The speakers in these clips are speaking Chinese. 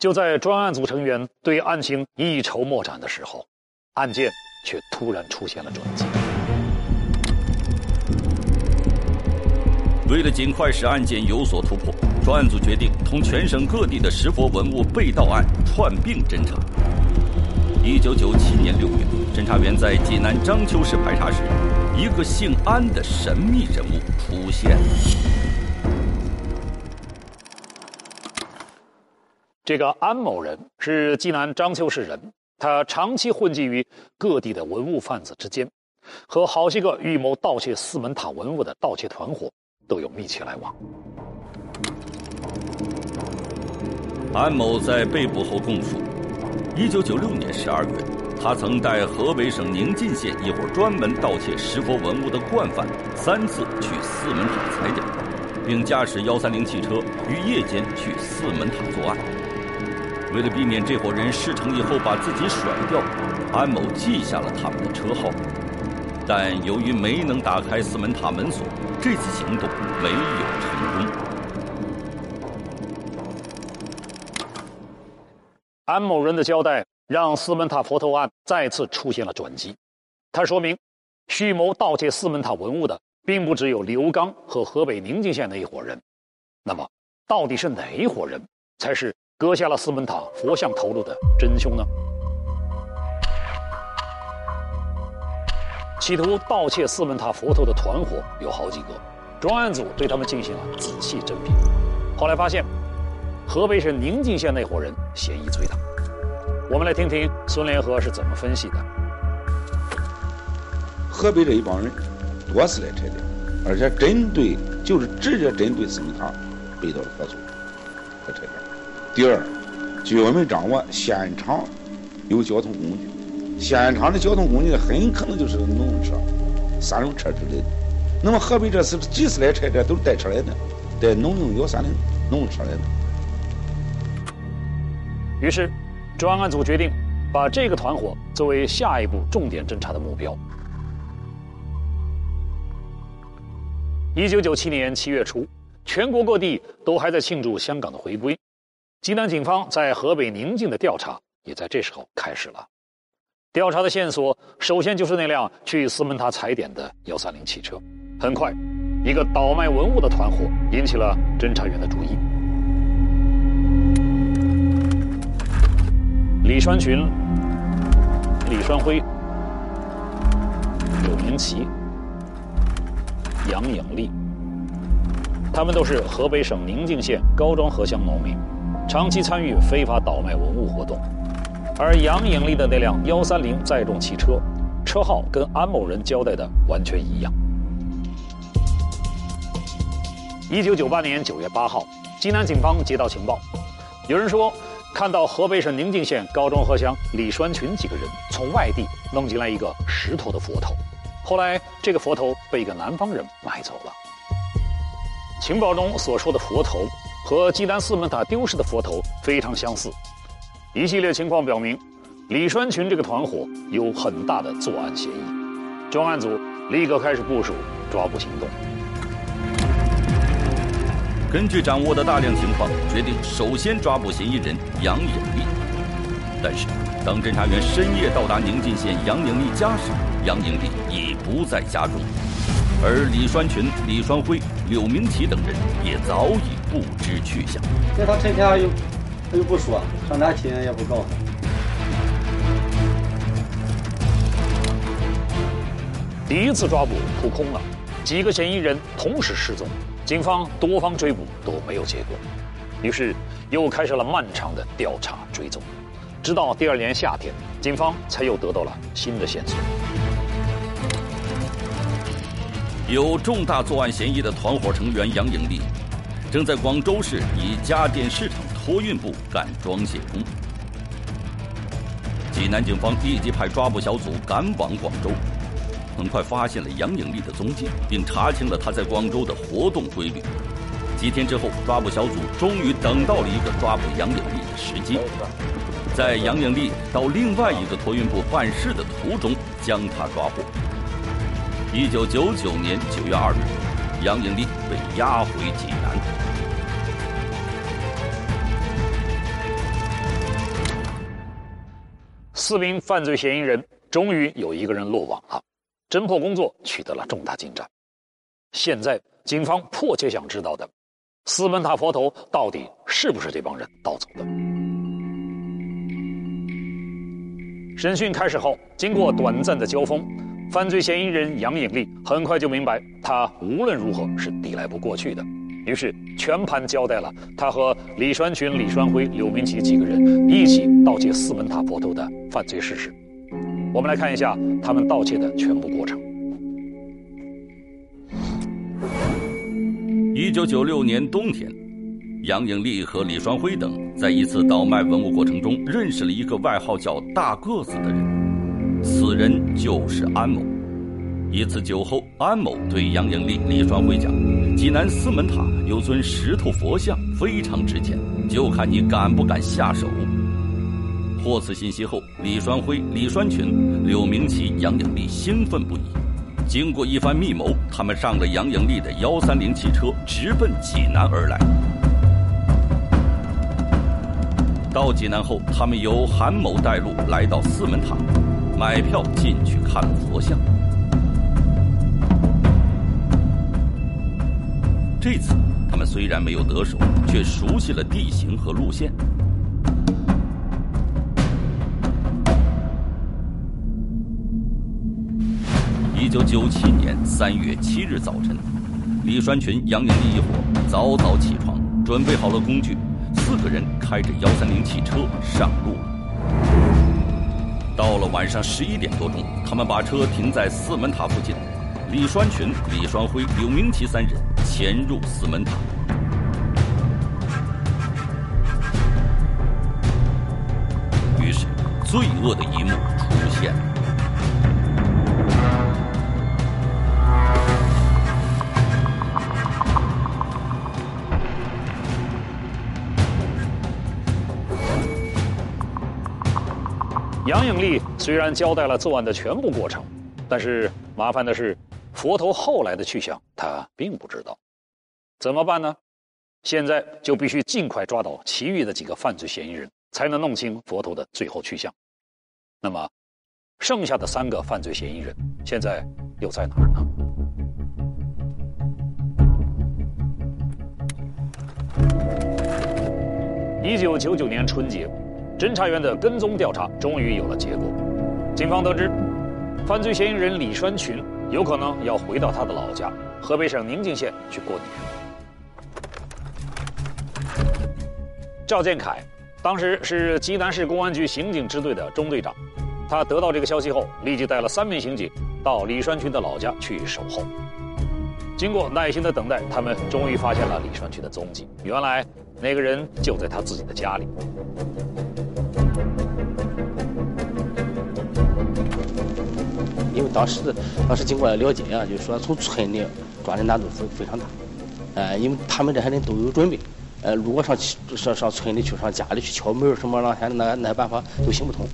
就在专案组成员对案情一筹莫展的时候，案件却突然出现了转机。为了尽快使案件有所突破，专案组决定同全省各地的石佛文物被盗案串并侦查。一九九七年六月，侦查员在济南章丘市排查时，一个姓安的神秘人物出现了。这个安某人是济南章丘市人，他长期混迹于各地的文物贩子之间，和好些个预谋盗窃四门塔文物的盗窃团伙都有密切来往。安某在被捕后供述，一九九六年十二月，他曾带河北省宁晋县一伙专门盗窃石佛文物的惯犯三次去四门塔踩点，并驾驶幺三零汽车于夜间去四门塔作案。为了避免这伙人事成以后把自己甩掉，安某记下了他们的车号，但由于没能打开四门塔门锁，这次行动没有成功。安某人的交代让四门塔佛头案再次出现了转机。他说明，蓄谋盗窃四门塔文物的，并不只有刘刚和河北宁晋县的一伙人。那么，到底是哪一伙人才是？割下了四门塔佛像头颅的真凶呢？企图盗窃四门塔佛头的团伙有好几个，专案组对他们进行了仔细甄别。后来发现，河北省宁晋县那伙人嫌疑最大。我们来听听孙连河是怎么分析的。河北这一帮人多是来拆的，而且针对就是直接针对四门塔被盗的佛祖来拆店。第二，据我们掌握，现场有交通工具，现场的交通工具很可能就是农用车、三轮车之类的。那么河北这次几次来拆这都是带车来的，带农用幺三零农用车来的。于是，专案组决定把这个团伙作为下一步重点侦查的目标。一九九七年七月初，全国各地都还在庆祝香港的回归。济南警方在河北宁晋的调查也在这时候开始了。调查的线索首先就是那辆去四门塔踩点的幺三零汽车。很快，一个倒卖文物的团伙引起了侦查员的注意。李栓群、李栓辉、柳明奇、杨颖丽，他们都是河北省宁晋县高庄河乡农民。长期参与非法倒卖文物活动，而杨颖丽的那辆幺三零载重汽车，车号跟安某人交代的完全一样。一九九八年九月八号，济南警方接到情报，有人说看到河北省宁晋县高庄河乡李栓群几个人从外地弄进来一个石头的佛头，后来这个佛头被一个南方人买走了。情报中所说的佛头。和济南四门塔丢失的佛头非常相似，一系列情况表明，李栓群这个团伙有很大的作案嫌疑。专案组立刻开始部署抓捕行动。根据掌握的大量情况，决定首先抓捕嫌疑人杨颖丽。但是，当侦查员深夜到达宁晋县杨颖丽家时，杨颖丽已不在家中。而李栓群、李栓辉、柳明奇等人也早已不知去向。这他拆票又他又不说，上哪去也不告诉。第一次抓捕扑空了，几个嫌疑人同时失踪，警方多方追捕都没有结果，于是又开始了漫长的调查追踪，直到第二年夏天，警方才又得到了新的线索。有重大作案嫌疑的团伙成员杨颖丽，正在广州市一家电市场托运部干装卸工。济南警方立即派抓捕小组赶往广州，很快发现了杨颖丽的踪迹，并查清了她在广州的活动规律。几天之后，抓捕小组终于等到了一个抓捕杨颖丽的时机，在杨颖丽到另外一个托运部办事的途中，将她抓获。一九九九年九月二日，杨颖丽被押回济南。四名犯罪嫌疑人终于有一个人落网了，侦破工作取得了重大进展。现在警方迫切想知道的，四门塔佛头到底是不是这帮人盗走的？审讯开始后，经过短暂的交锋，犯罪嫌疑人杨颖丽很快就明白，他无论如何是抵赖不过去的。于是全盘交代了他和李栓群、李栓辉、刘明奇几个人一起盗窃四门塔佛头的犯罪事实。我们来看一下他们盗窃的全部过程。一九九六年冬天，杨颖丽和李栓辉等在一次倒卖文物过程中认识了一个外号叫“大个子”的人，此人就是安某。一次酒后，安某对杨颖丽、李双辉讲：“济南四门塔有尊石头佛像，非常值钱，就看你敢不敢下手。”获此信息后，李双辉、李双群、柳明奇、杨颖丽兴奋不已。经过一番密谋，他们上了杨颖丽的幺三零汽车，直奔济南而来。到济南后，他们由韩某带路，来到四门塔，买票进去看佛像。这次，他们虽然没有得手，却熟悉了地形和路线。一九九七年三月七日早晨，李栓群、杨颖丽一伙早早起床，准备好了工具，四个人开着幺三零汽车上路了。到了晚上十一点多钟，他们把车停在四门塔附近。李双群、李双辉、柳明奇三人潜入四门塔，于是罪恶的一幕出现了。杨颖丽虽然交代了作案的全部过程，但是麻烦的是。佛头后来的去向，他并不知道，怎么办呢？现在就必须尽快抓到其余的几个犯罪嫌疑人，才能弄清佛头的最后去向。那么，剩下的三个犯罪嫌疑人现在又在哪儿呢？一九九九年春节，侦查员的跟踪调查终于有了结果。警方得知，犯罪嫌疑人李栓群。有可能要回到他的老家河北省宁静县去过年。赵建凯当时是济南市公安局刑警支队的中队长，他得到这个消息后，立即带了三名刑警到李栓群的老家去守候。经过耐心的等待，他们终于发现了李栓群的踪迹。原来那个人就在他自己的家里。因为当时，当时经过了解啊，就是说从村里抓的难度非非常大，呃，因为他们这些人都有准备，呃，如果上上上村里去，上家里去敲门什么，那些那那办法都行不通。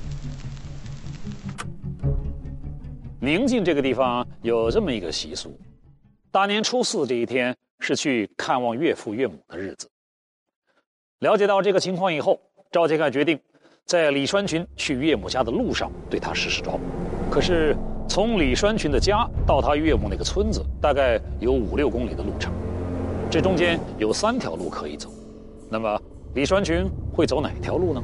宁静这个地方有这么一个习俗，大年初四这一天是去看望岳父岳母的日子。了解到这个情况以后，赵杰凯决定在李栓群去岳母家的路上对他实施抓捕，可是。从李栓群的家到他岳母那个村子，大概有五六公里的路程，这中间有三条路可以走。那么，李栓群会走哪条路呢？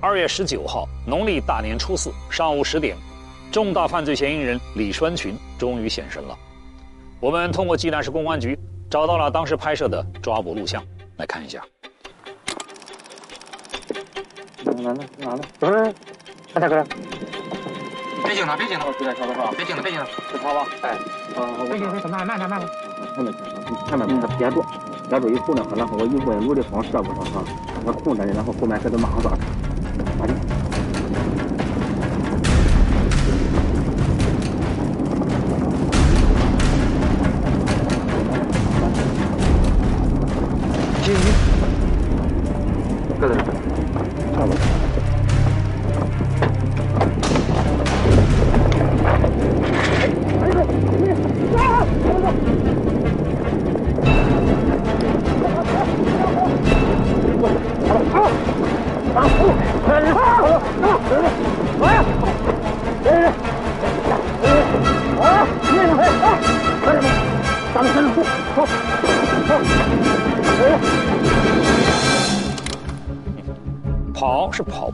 二月十九号，农历大年初四上午十点，重大犯罪嫌疑人李栓群终于现身了。我们通过济南市公安局找到了当时拍摄的抓捕录像，来看一下。哪呢？哪呢？哪呢？大哥，别惊他，别惊他，别惊他，别惊他，别惊他，是他吧？哎，别惊他，慢慢慢慢慢。前面，前面把他憋住，憋住以后呢，然后我以问路的方式不上哈，让他控制你，然后后面给他马上抓住，抓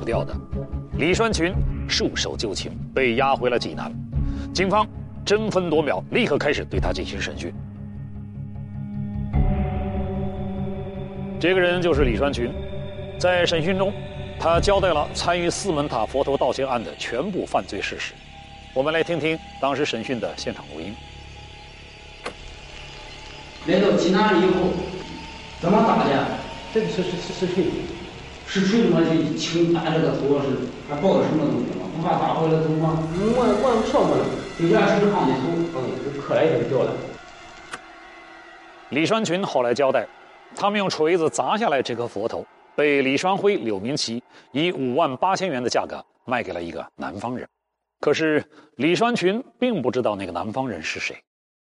掉的。李栓群束手就擒，被押回了济南。警方争分夺秒，立刻开始对他进行审讯。这个人就是李栓群，在审讯中，他交代了参与四门塔佛头盗窃案的全部犯罪事实。我们来听听当时审讯的现场录音。来到济南了以后，怎么打的？这个是是是是锤，是锤子吗？就轻打这个头是还抱着什么东西吗？不怕打回来怎么吗？我我什么了？就下手上的头，嗯，磕来就掉了。李栓群后来交代，他们用锤子砸下来这颗佛头，被李栓辉、柳明奇以五万八千元的价格卖给了一个南方人。可是李栓群并不知道那个南方人是谁，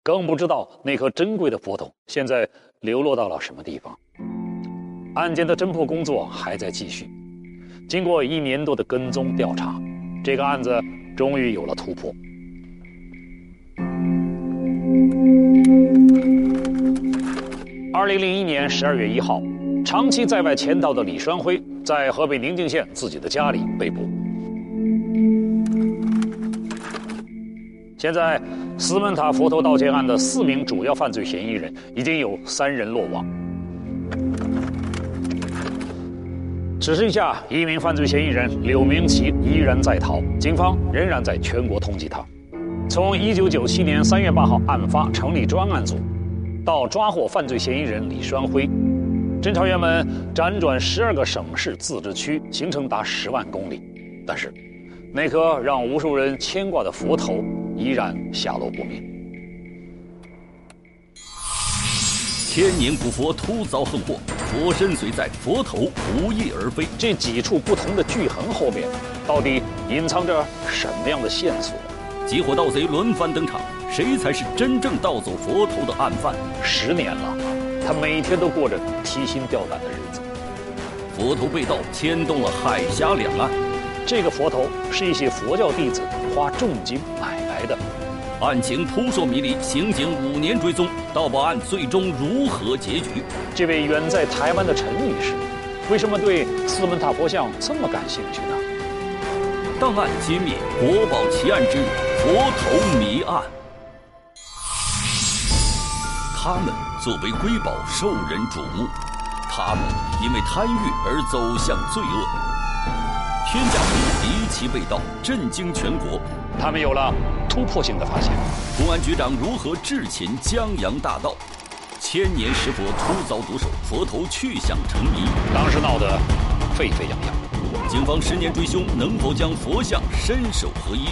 更不知道那颗珍贵的佛头现在流落到了什么地方。案件的侦破工作还在继续，经过一年多的跟踪调查，这个案子终于有了突破。二零零一年十二月一号，长期在外潜逃的李栓辉在河北宁静县自己的家里被捕。现在，斯门塔佛头盗窃案的四名主要犯罪嫌疑人已经有三人落网，只剩下一名犯罪嫌疑人柳明奇依然在逃，警方仍然在全国通缉他。从一九九七年三月八号案发成立专案组。到抓获犯罪嫌疑人李双辉，侦查员们辗转十二个省市自治区，行程达十万公里，但是那颗让无数人牵挂的佛头依然下落不明。千年古佛突遭横祸，佛身虽在，佛头不翼而飞。这几处不同的巨痕后面，到底隐藏着什么样的线索？几伙盗贼轮番登场。谁才是真正盗走佛头的案犯？十年了，他每天都过着提心吊胆的日子。佛头被盗，牵动了海峡两岸。这个佛头是一些佛教弟子花重金买来的。案情扑朔迷离，刑警五年追踪，盗宝案最终如何结局？这位远在台湾的陈女士，为什么对四门塔佛像这么感兴趣呢？档案揭秘国宝奇案之佛头谜案。他们作为瑰宝受人瞩目，他们因为贪欲而走向罪恶。天价品离奇被盗，震惊全国。他们有了突破性的发现。公安局长如何智擒江洋大盗？千年石佛突遭毒手，佛头去向成谜。当时闹得沸沸扬扬。警方十年追凶，能否将佛像身首合一？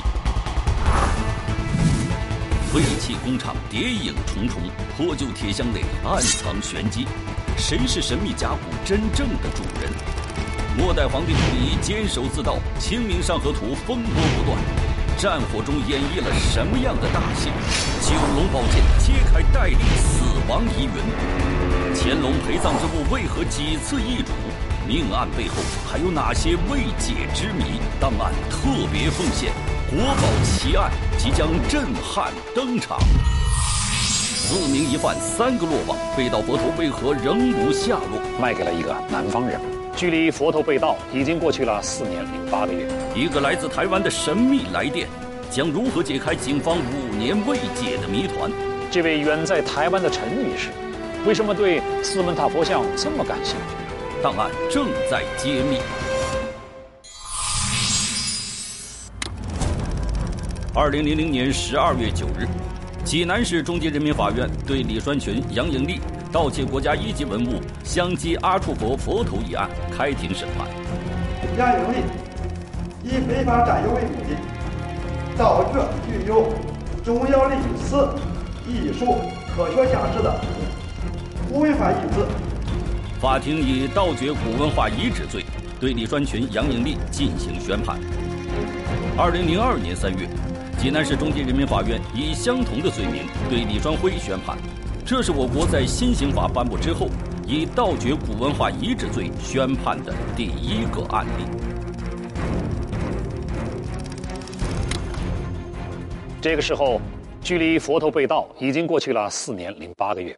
废弃工厂谍影重重，破旧铁箱内暗藏玄机，谁是神秘甲骨真正的主人？末代皇帝溥仪坚守自盗，清明上河图风波不断，战火中演绎了什么样的大戏？九龙宝剑揭开代理死亡疑云，乾隆陪葬之物为何几次易主？命案背后还有哪些未解之谜？档案特别奉献。国宝奇案即将震撼登场，四名疑犯，三个落网，被盗佛头为何仍无下落？卖给了一个南方人。距离佛头被盗已经过去了四年零八个月。一个来自台湾的神秘来电，将如何解开警方五年未解的谜团？这位远在台湾的陈女士，为什么对斯门塔佛像这么感兴趣？档案正在揭秘。二零零零年十二月九日，济南市中级人民法院对李栓群、杨颖丽盗窃国家一级文物香积阿处佛佛头一案开庭审判。杨颖利以非法占有为目的，盗掘具有重要历史、艺术、科学价值的古文化遗址。法庭以盗掘古文化遗址罪对李栓群、杨颖丽进行宣判。二零零二年三月。济南市中级人民法院以相同的罪名对李栓辉宣判，这是我国在新刑法颁布之后以盗掘古文化遗址罪宣判的第一个案例。这个时候，距离佛头被盗已经过去了四年零八个月，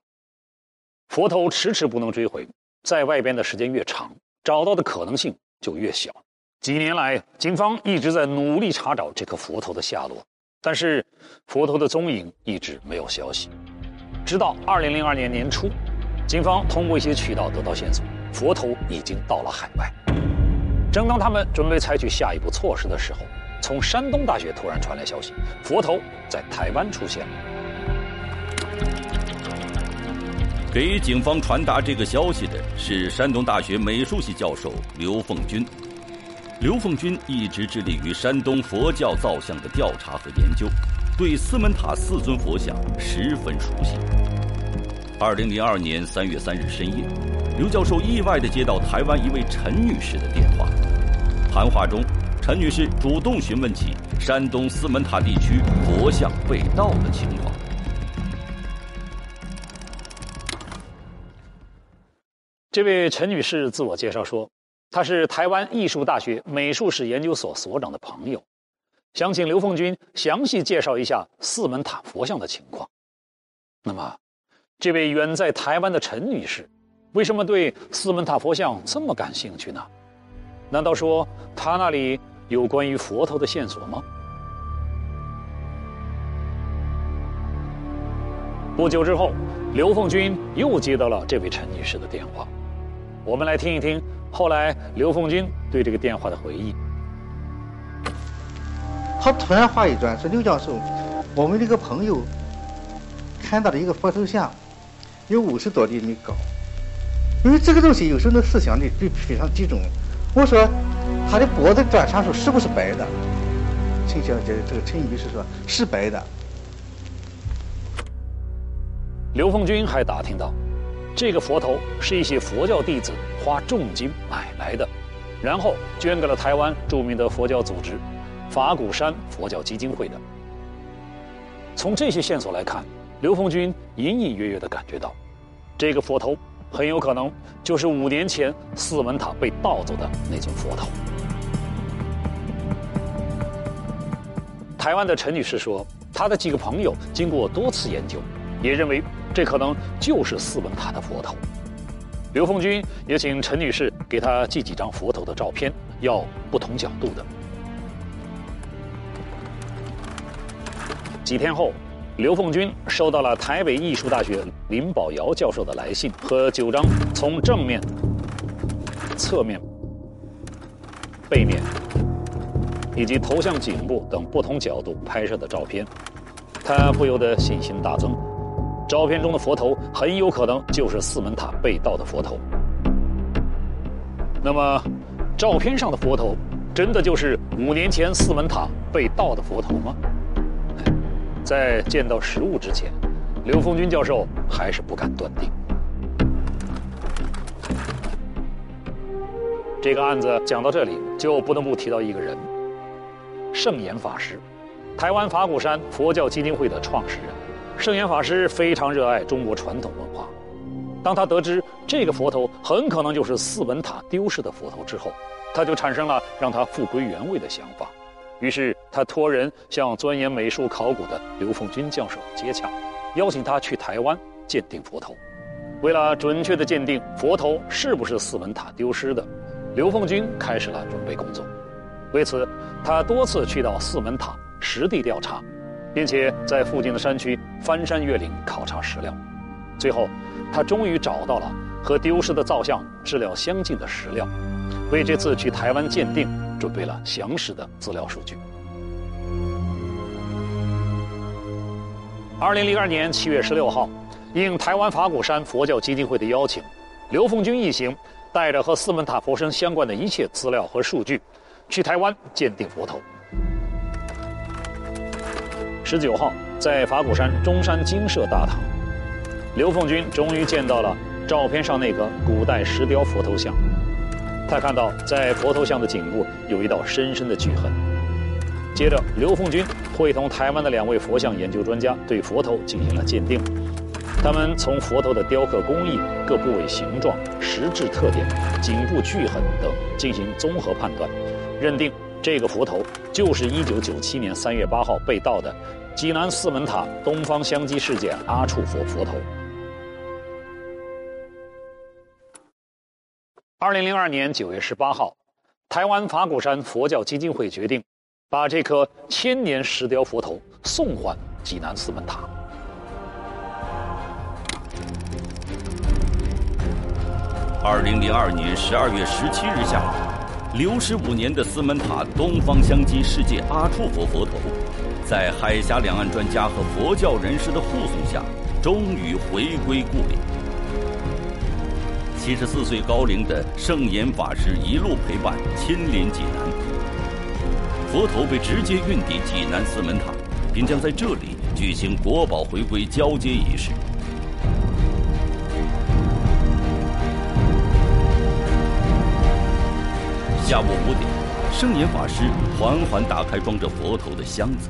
佛头迟迟不能追回，在外边的时间越长，找到的可能性就越小。几年来，警方一直在努力查找这颗佛头的下落，但是佛头的踪影一直没有消息。直到二零零二年年初，警方通过一些渠道得到线索，佛头已经到了海外。正当他们准备采取下一步措施的时候，从山东大学突然传来消息，佛头在台湾出现了。给警方传达这个消息的是山东大学美术系教授刘凤军。刘凤军一直致力于山东佛教造像的调查和研究，对四门塔四尊佛像十分熟悉。二零零二年三月三日深夜，刘教授意外地接到台湾一位陈女士的电话。谈话中，陈女士主动询问起山东四门塔地区佛像被盗的情况。这位陈女士自我介绍说。她是台湾艺术大学美术史研究所所长的朋友，想请刘凤军详细介绍一下四门塔佛像的情况。那么，这位远在台湾的陈女士，为什么对斯门塔佛像这么感兴趣呢？难道说她那里有关于佛头的线索吗？不久之后，刘凤军又接到了这位陈女士的电话，我们来听一听。后来，刘凤军对这个电话的回忆，他突然话一转说：“刘教授，我们这个朋友看到了一个佛头像，有五十多厘米高。因为这个东西有时候那思想力就非常集中。我说他的脖子转上处是不是白的？陈小姐，这个陈女士说是白的。刘凤军还打听到。这个佛头是一些佛教弟子花重金买来的，然后捐给了台湾著名的佛教组织法鼓山佛教基金会的。从这些线索来看，刘凤军隐隐约约地感觉到，这个佛头很有可能就是五年前四门塔被盗走的那尊佛头。台湾的陈女士说，她的几个朋友经过多次研究。也认为这可能就是四门塔的佛头。刘凤军也请陈女士给他寄几张佛头的照片，要不同角度的。几天后，刘凤军收到了台北艺术大学林宝尧教授的来信和九张从正面、侧面、背面以及头像颈部等不同角度拍摄的照片，他不由得信心大增。照片中的佛头很有可能就是四门塔被盗的佛头。那么，照片上的佛头真的就是五年前四门塔被盗的佛头吗？在见到实物之前，刘凤军教授还是不敢断定。这个案子讲到这里，就不得不提到一个人——圣严法师，台湾法鼓山佛教基金会的创始人。圣严法师非常热爱中国传统文化。当他得知这个佛头很可能就是四门塔丢失的佛头之后，他就产生了让他复归原位的想法。于是他托人向钻研美术考古的刘凤军教授接洽，邀请他去台湾鉴定佛头。为了准确地鉴定佛头是不是四门塔丢失的，刘凤军开始了准备工作。为此，他多次去到四门塔实地调查。并且在附近的山区翻山越岭考察石料，最后，他终于找到了和丢失的造像质量相近的石料，为这次去台湾鉴定准备了详实的资料数据。二零零二年七月十六号，应台湾法鼓山佛教基金会的邀请，刘凤军一行带着和四门塔佛身相关的一切资料和数据，去台湾鉴定佛头。十九号，在法鼓山中山精舍大堂，刘凤军终于见到了照片上那个古代石雕佛头像。他看到在佛头像的颈部有一道深深的锯痕。接着，刘凤军会同台湾的两位佛像研究专家对佛头进行了鉴定。他们从佛头的雕刻工艺、各部位形状、实质特点、颈部锯痕等进行综合判断，认定。这个佛头就是一九九七年三月八号被盗的济南四门塔东方香积事件阿处佛佛头。二零零二年九月十八号，台湾法鼓山佛教基金会决定，把这颗千年石雕佛头送还济南四门塔。二零零二年十二月十七日下午，流失五年的四门塔东方香积世界阿处佛佛头，在海峡两岸专家和佛教人士的护送下，终于回归故里。七十四岁高龄的圣严法师一路陪伴，亲临济南。佛头被直接运抵济南四门塔，并将在这里举行国宝回归交接仪式。下午五点，圣严法师缓缓打开装着佛头的箱子，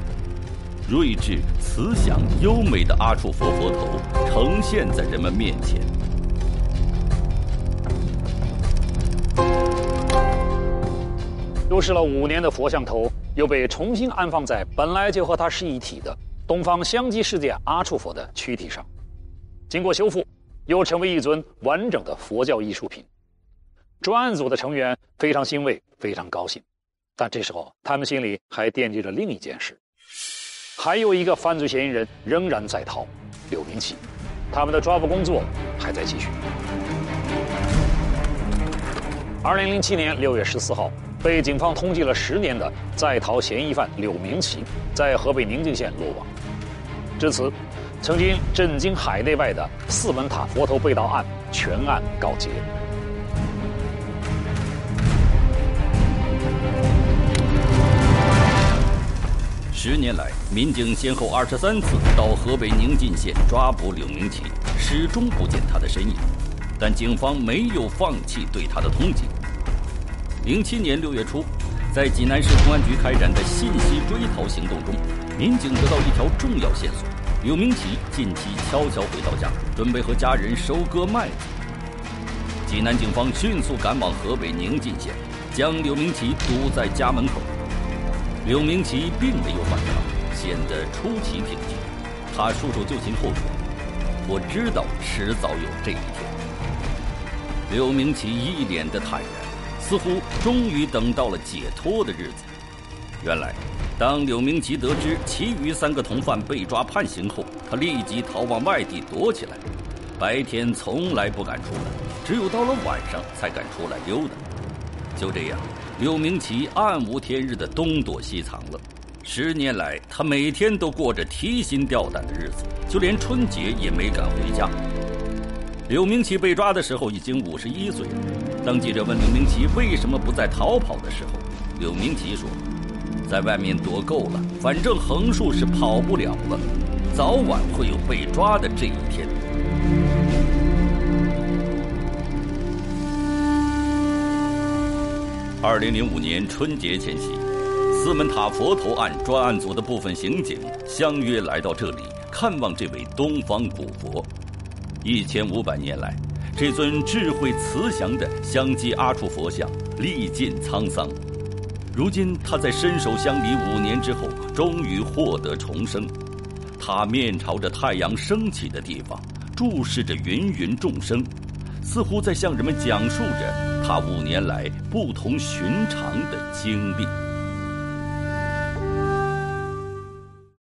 睿智、慈祥、优美的阿处佛佛头呈现在人们面前。丢失了五年的佛像头，又被重新安放在本来就和它是一体的东方香积世界阿处佛的躯体上，经过修复，又成为一尊完整的佛教艺术品。专案组的成员非常欣慰，非常高兴，但这时候他们心里还惦记着另一件事：还有一个犯罪嫌疑人仍然在逃，柳明启。他们的抓捕工作还在继续。二零零七年六月十四号，被警方通缉了十年的在逃嫌疑犯柳明奇，在河北宁静县落网。至此，曾经震惊海内外的四门塔佛头被盗案全案告结。十年来，民警先后二十三次到河北宁晋县抓捕柳明奇，始终不见他的身影。但警方没有放弃对他的通缉。零七年六月初，在济南市公安局开展的信息追逃行动中，民警得到一条重要线索：柳明奇近期悄悄回到家，准备和家人收割麦子。济南警方迅速赶往河北宁晋县，将柳明奇堵在家门口。柳明奇并没有反抗，显得出奇平静。他束手就擒后说：“我知道迟早有这一天。”柳明奇一脸的坦然，似乎终于等到了解脱的日子。原来，当柳明奇得知其余三个同犯被抓判刑后，他立即逃往外地躲起来，白天从来不敢出来，只有到了晚上才敢出来溜达。就这样。柳明奇暗无天日的东躲西藏了，十年来他每天都过着提心吊胆的日子，就连春节也没敢回家。柳明奇被抓的时候已经五十一岁了。当记者问柳明奇为什么不再逃跑的时候，柳明奇说：“在外面躲够了，反正横竖是跑不了了，早晚会有被抓的这一天。”二零零五年春节前夕，四门塔佛头案专案组的部分刑警相约来到这里看望这位东方古佛。一千五百年来，这尊智慧慈祥的香积阿处佛像历尽沧桑，如今他在身首相离五年之后，终于获得重生。他面朝着太阳升起的地方，注视着芸芸众生，似乎在向人们讲述着。他五年来不同寻常的经历。